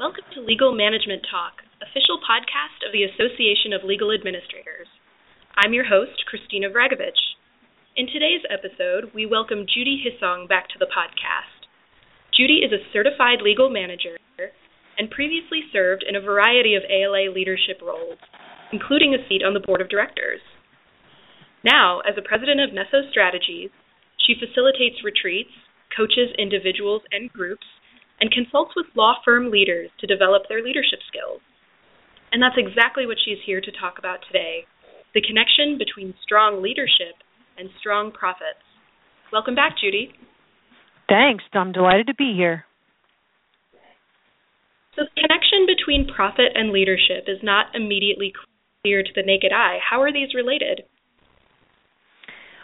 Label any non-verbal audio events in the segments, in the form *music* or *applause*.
Welcome to Legal Management Talk, official podcast of the Association of Legal Administrators. I'm your host, Christina Vragovich. In today's episode, we welcome Judy Hissong back to the podcast. Judy is a certified legal manager and previously served in a variety of ALA leadership roles, including a seat on the board of directors. Now, as a president of Nesso Strategies, she facilitates retreats, coaches individuals and groups, and consults with law firm leaders to develop their leadership skills. And that's exactly what she's here to talk about today the connection between strong leadership and strong profits. Welcome back, Judy. Thanks. I'm delighted to be here. So, the connection between profit and leadership is not immediately clear to the naked eye. How are these related?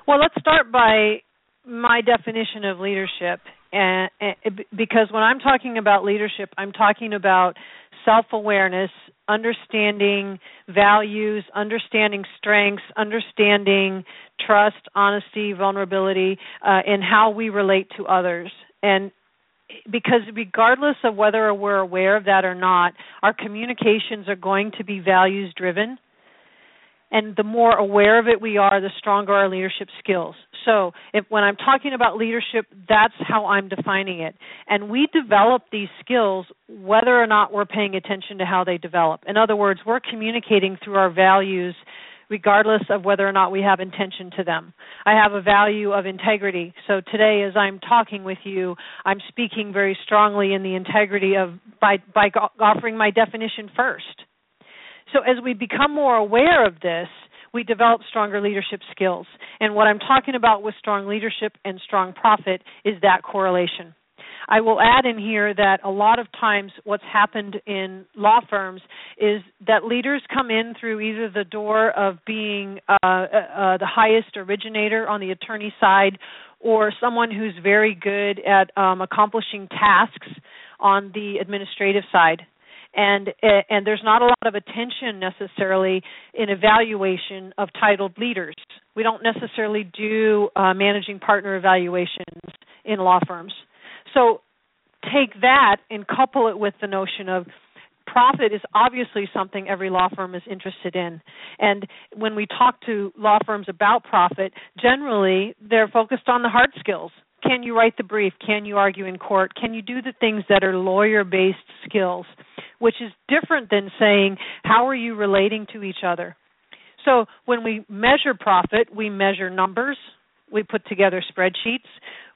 Well, let's start by my definition of leadership and, and, because when I'm talking about leadership, I'm talking about self-awareness, understanding values, understanding strengths, understanding trust, honesty, vulnerability, uh, and how we relate to others. And because regardless of whether we're aware of that or not, our communications are going to be values driven and the more aware of it we are, the stronger our leadership skills. So, if when I'm talking about leadership, that's how I'm defining it. And we develop these skills whether or not we're paying attention to how they develop. In other words, we're communicating through our values regardless of whether or not we have intention to them. I have a value of integrity. So today as I'm talking with you, I'm speaking very strongly in the integrity of by by offering my definition first. So as we become more aware of this, we develop stronger leadership skills. And what I'm talking about with strong leadership and strong profit is that correlation. I will add in here that a lot of times what's happened in law firms is that leaders come in through either the door of being uh, uh, uh the highest originator on the attorney side or someone who's very good at um, accomplishing tasks on the administrative side and and there's not a lot of attention necessarily in evaluation of titled leaders. We don't necessarily do uh, managing partner evaluations in law firms. So take that and couple it with the notion of profit is obviously something every law firm is interested in. And when we talk to law firms about profit, generally they're focused on the hard skills. Can you write the brief? Can you argue in court? Can you do the things that are lawyer based skills? which is different than saying how are you relating to each other. So when we measure profit, we measure numbers, we put together spreadsheets.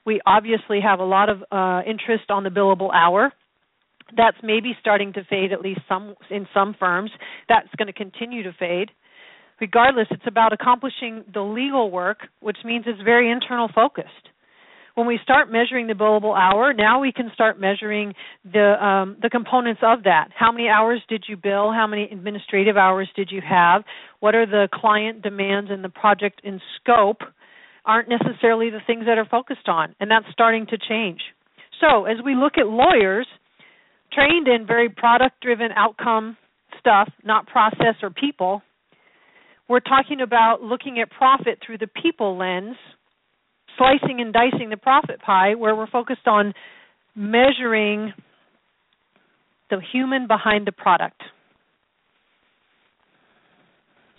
We obviously have a lot of uh, interest on the billable hour. That's maybe starting to fade at least some in some firms. That's going to continue to fade. Regardless, it's about accomplishing the legal work, which means it's very internal focused when we start measuring the billable hour, now we can start measuring the um, the components of that. How many hours did you bill? How many administrative hours did you have? What are the client demands and the project in scope? Aren't necessarily the things that are focused on, and that's starting to change. So, as we look at lawyers trained in very product driven outcome stuff, not process or people, we're talking about looking at profit through the people lens slicing and dicing the profit pie where we're focused on measuring the human behind the product.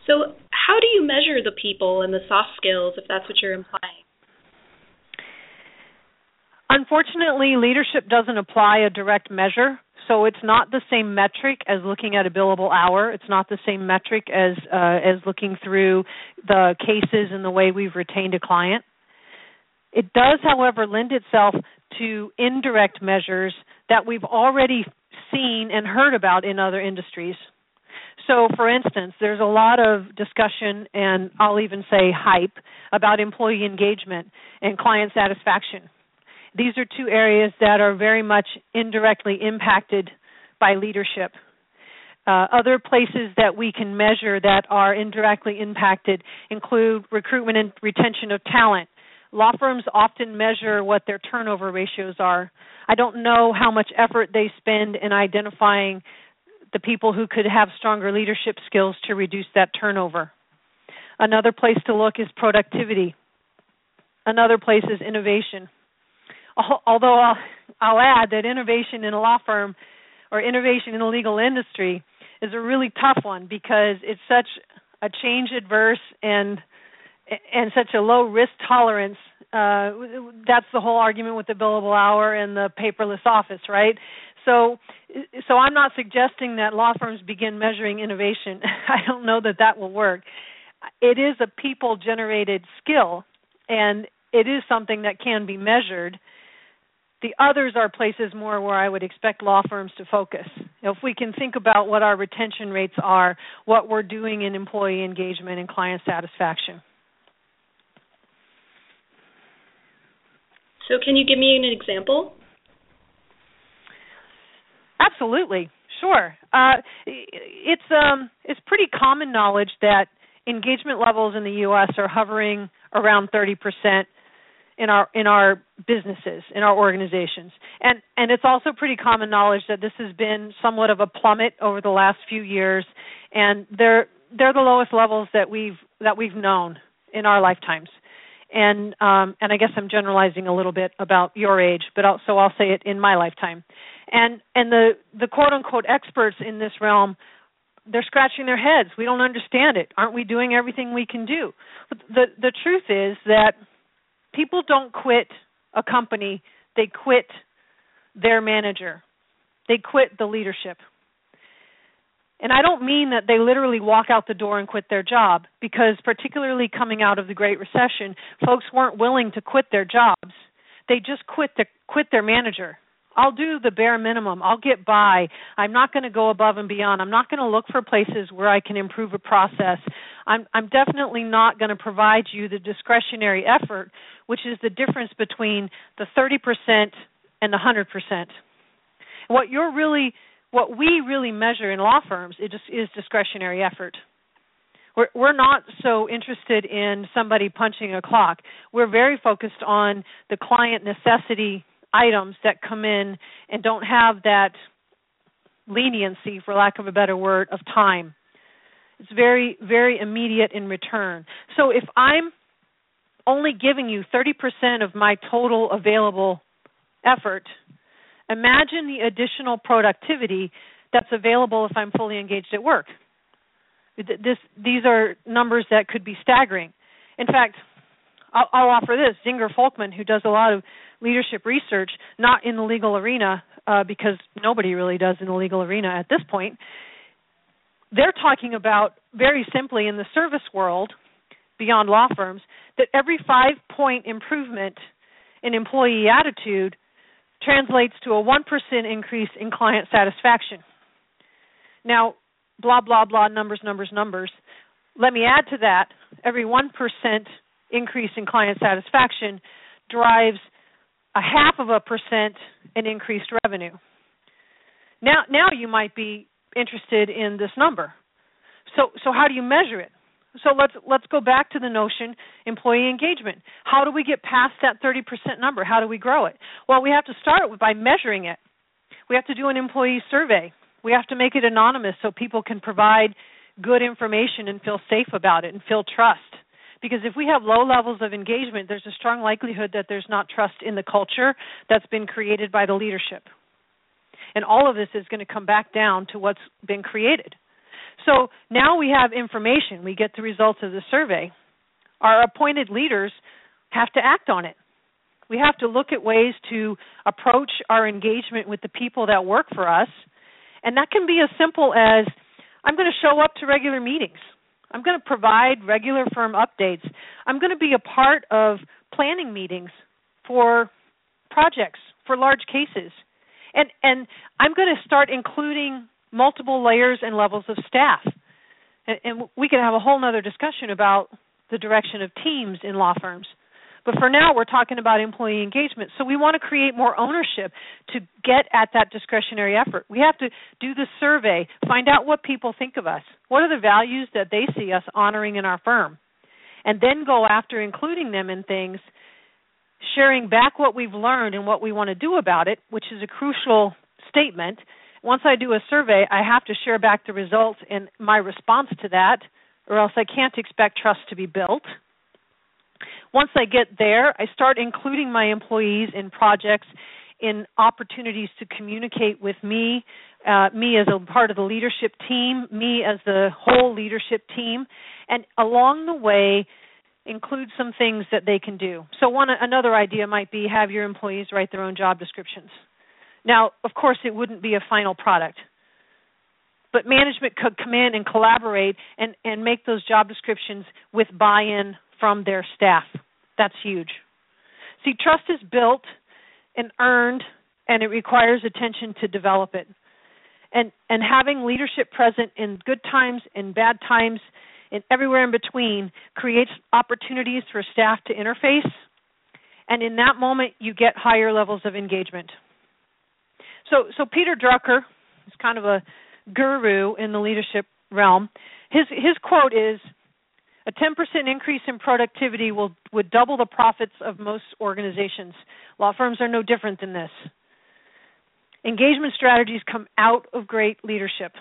So, how do you measure the people and the soft skills if that's what you're implying? Unfortunately, leadership doesn't apply a direct measure. So it's not the same metric as looking at a billable hour. It's not the same metric as uh, as looking through the cases and the way we've retained a client. It does, however, lend itself to indirect measures that we've already seen and heard about in other industries. So, for instance, there's a lot of discussion and I'll even say hype about employee engagement and client satisfaction. These are two areas that are very much indirectly impacted by leadership. Uh, other places that we can measure that are indirectly impacted include recruitment and retention of talent, Law firms often measure what their turnover ratios are. I don't know how much effort they spend in identifying the people who could have stronger leadership skills to reduce that turnover. Another place to look is productivity. Another place is innovation. Although I'll, I'll add that innovation in a law firm or innovation in the legal industry is a really tough one because it's such a change adverse and and such a low risk tolerance uh, that's the whole argument with the billable hour and the paperless office right so so i'm not suggesting that law firms begin measuring innovation *laughs* i don't know that that will work it is a people generated skill and it is something that can be measured the others are places more where I would expect law firms to focus. If we can think about what our retention rates are, what we're doing in employee engagement and client satisfaction. So, can you give me an example? Absolutely, sure. Uh, it's um, it's pretty common knowledge that engagement levels in the U.S. are hovering around 30 percent in our in our businesses in our organizations and and it's also pretty common knowledge that this has been somewhat of a plummet over the last few years and they're they're the lowest levels that we've that we've known in our lifetimes and um and I guess I'm generalizing a little bit about your age but I'll, so I'll say it in my lifetime. And and the the quote unquote experts in this realm they're scratching their heads. We don't understand it. Aren't we doing everything we can do? But the the truth is that people don't quit a company, they quit their manager. They quit the leadership. And I don't mean that they literally walk out the door and quit their job, because particularly coming out of the Great Recession, folks weren't willing to quit their jobs. They just quit the quit their manager. I'll do the bare minimum. I'll get by. I'm not going to go above and beyond. I'm not going to look for places where I can improve a process. I'm I'm definitely not going to provide you the discretionary effort, which is the difference between the 30% and the 100%. What you're really what we really measure in law firms is, is discretionary effort. We're, we're not so interested in somebody punching a clock. We're very focused on the client necessity items that come in and don't have that leniency, for lack of a better word, of time. It's very, very immediate in return. So if I'm only giving you 30% of my total available effort, imagine the additional productivity that's available if I'm fully engaged at work. This, these are numbers that could be staggering. In fact, I'll, I'll offer this. Zenger Folkman, who does a lot of leadership research, not in the legal arena, uh, because nobody really does in the legal arena at this point, they're talking about very simply in the service world, beyond law firms, that every five point improvement in employee attitude translates to a 1% increase in client satisfaction. Now, blah, blah, blah, numbers, numbers, numbers. Let me add to that every 1% increase in client satisfaction drives a half of a percent in increased revenue. Now, now you might be interested in this number. So, so how do you measure it? So let's let's go back to the notion employee engagement. How do we get past that 30% number? How do we grow it? Well, we have to start by measuring it. We have to do an employee survey. We have to make it anonymous so people can provide good information and feel safe about it and feel trust. Because if we have low levels of engagement, there's a strong likelihood that there's not trust in the culture that's been created by the leadership. And all of this is going to come back down to what's been created. So now we have information, we get the results of the survey. Our appointed leaders have to act on it. We have to look at ways to approach our engagement with the people that work for us. And that can be as simple as I'm going to show up to regular meetings. I'm going to provide regular firm updates. I'm going to be a part of planning meetings for projects, for large cases. And and I'm going to start including multiple layers and levels of staff. And, and we can have a whole other discussion about the direction of teams in law firms. But for now, we're talking about employee engagement. So we want to create more ownership to get at that discretionary effort. We have to do the survey, find out what people think of us. What are the values that they see us honoring in our firm? And then go after including them in things, sharing back what we've learned and what we want to do about it, which is a crucial statement. Once I do a survey, I have to share back the results and my response to that, or else I can't expect trust to be built. Once I get there, I start including my employees in projects in opportunities to communicate with me, uh, me as a part of the leadership team, me as the whole leadership team, and along the way, include some things that they can do. So one another idea might be have your employees write their own job descriptions. Now, of course, it wouldn't be a final product. But management could come in and collaborate and, and make those job descriptions with buy in from their staff. That's huge. See, trust is built and earned, and it requires attention to develop it. And, and having leadership present in good times and bad times and everywhere in between creates opportunities for staff to interface. And in that moment, you get higher levels of engagement. So, so Peter Drucker is kind of a guru in the leadership realm. His his quote is, "A 10% increase in productivity will would double the profits of most organizations. Law firms are no different than this. Engagement strategies come out of great leadership,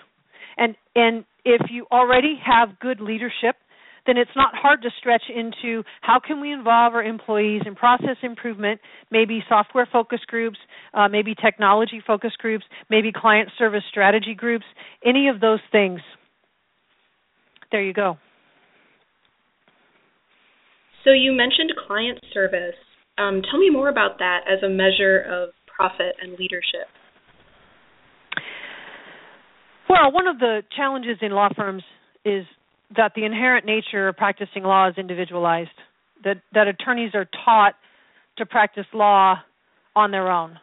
and and if you already have good leadership." Then it's not hard to stretch into how can we involve our employees in process improvement, maybe software focus groups, uh, maybe technology focus groups, maybe client service strategy groups, any of those things. There you go. So you mentioned client service. Um, tell me more about that as a measure of profit and leadership. Well, one of the challenges in law firms is that the inherent nature of practicing law is individualized. That that attorneys are taught to practice law on their own,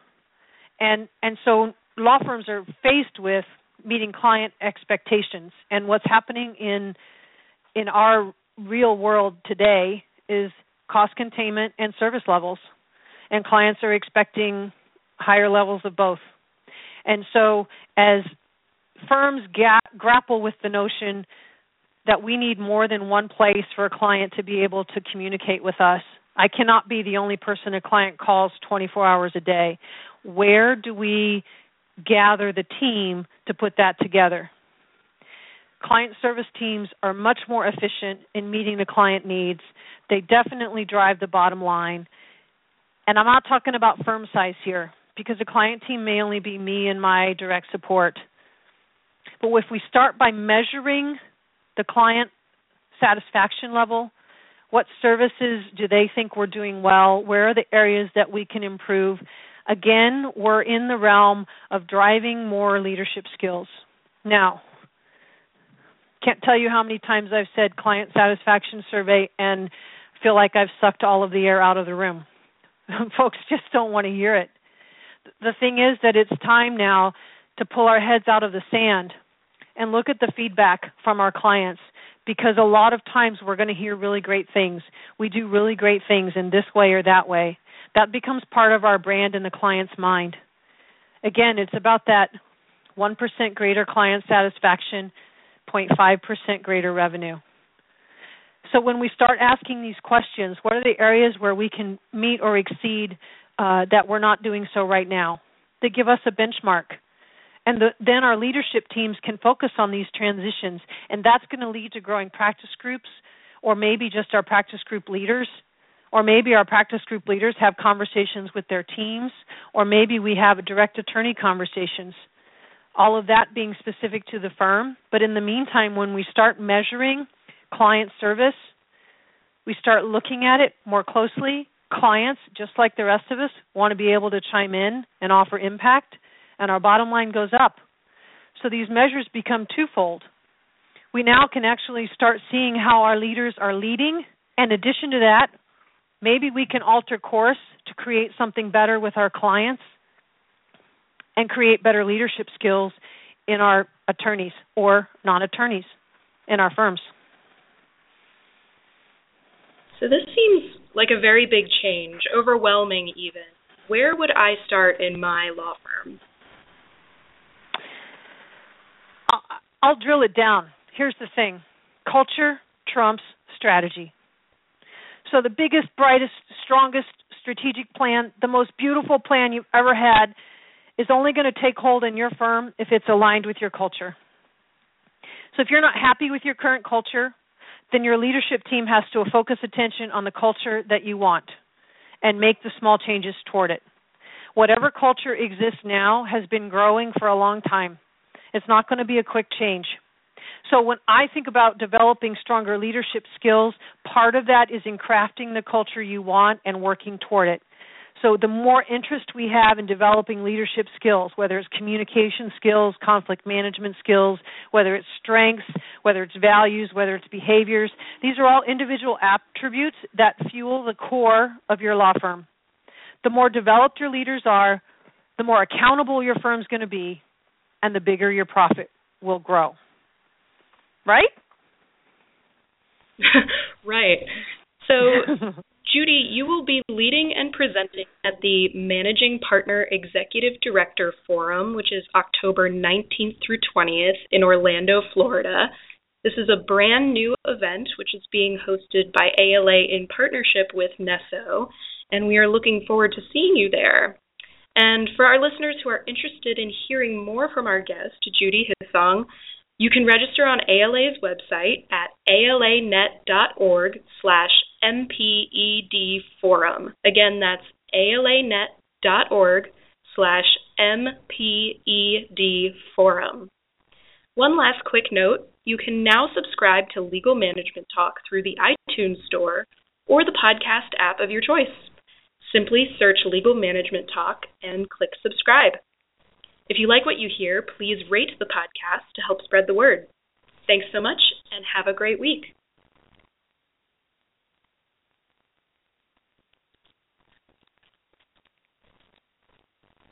and and so law firms are faced with meeting client expectations. And what's happening in in our real world today is cost containment and service levels, and clients are expecting higher levels of both. And so as firms ga- grapple with the notion that we need more than one place for a client to be able to communicate with us. I cannot be the only person a client calls 24 hours a day. Where do we gather the team to put that together? Client service teams are much more efficient in meeting the client needs. They definitely drive the bottom line. And I'm not talking about firm size here because a client team may only be me and my direct support. But if we start by measuring the client satisfaction level? What services do they think we're doing well? Where are the areas that we can improve? Again, we're in the realm of driving more leadership skills. Now, can't tell you how many times I've said client satisfaction survey and feel like I've sucked all of the air out of the room. *laughs* Folks just don't want to hear it. The thing is that it's time now to pull our heads out of the sand and look at the feedback from our clients because a lot of times we're going to hear really great things. We do really great things in this way or that way. That becomes part of our brand in the client's mind. Again, it's about that 1% greater client satisfaction, 0.5% greater revenue. So when we start asking these questions, what are the areas where we can meet or exceed uh, that we're not doing so right now? They give us a benchmark and the, then our leadership teams can focus on these transitions and that's going to lead to growing practice groups or maybe just our practice group leaders or maybe our practice group leaders have conversations with their teams or maybe we have direct attorney conversations. All of that being specific to the firm. But in the meantime when we start measuring client service we start looking at it more closely. Clients just like the rest of us want to be able to chime in and offer impact and our bottom line goes up. So these measures become twofold. We now can actually start seeing how our leaders are leading. In addition to that, maybe we can alter course to create something better with our clients and create better leadership skills in our attorneys or non attorneys in our firms. So this seems like a very big change, overwhelming even. Where would I start in my law firm? I'll drill it down. Here's the thing culture trumps strategy. So, the biggest, brightest, strongest strategic plan, the most beautiful plan you've ever had, is only going to take hold in your firm if it's aligned with your culture. So, if you're not happy with your current culture, then your leadership team has to focus attention on the culture that you want and make the small changes toward it. Whatever culture exists now has been growing for a long time. It's not going to be a quick change. So when I think about developing stronger leadership skills, part of that is in crafting the culture you want and working toward it. So the more interest we have in developing leadership skills, whether it's communication skills, conflict management skills, whether it's strengths, whether it's values, whether it's behaviors, these are all individual attributes that fuel the core of your law firm. The more developed your leaders are, the more accountable your firm's going to be, and the bigger your profit will grow. Right? *laughs* right. So, *laughs* Judy, you will be leading and presenting at the Managing Partner Executive Director Forum, which is October 19th through 20th in Orlando, Florida. This is a brand new event which is being hosted by ALA in partnership with Nesso, and we are looking forward to seeing you there. And for our listeners who are interested in hearing more from our guest, Judy Hissong, you can register on ALA's website at alanet.org slash MPED forum. Again, that's alanet.org slash MPED forum. One last quick note, you can now subscribe to Legal Management Talk through the iTunes Store or the podcast app of your choice. Simply search Legal Management Talk and click subscribe. If you like what you hear, please rate the podcast to help spread the word. Thanks so much and have a great week.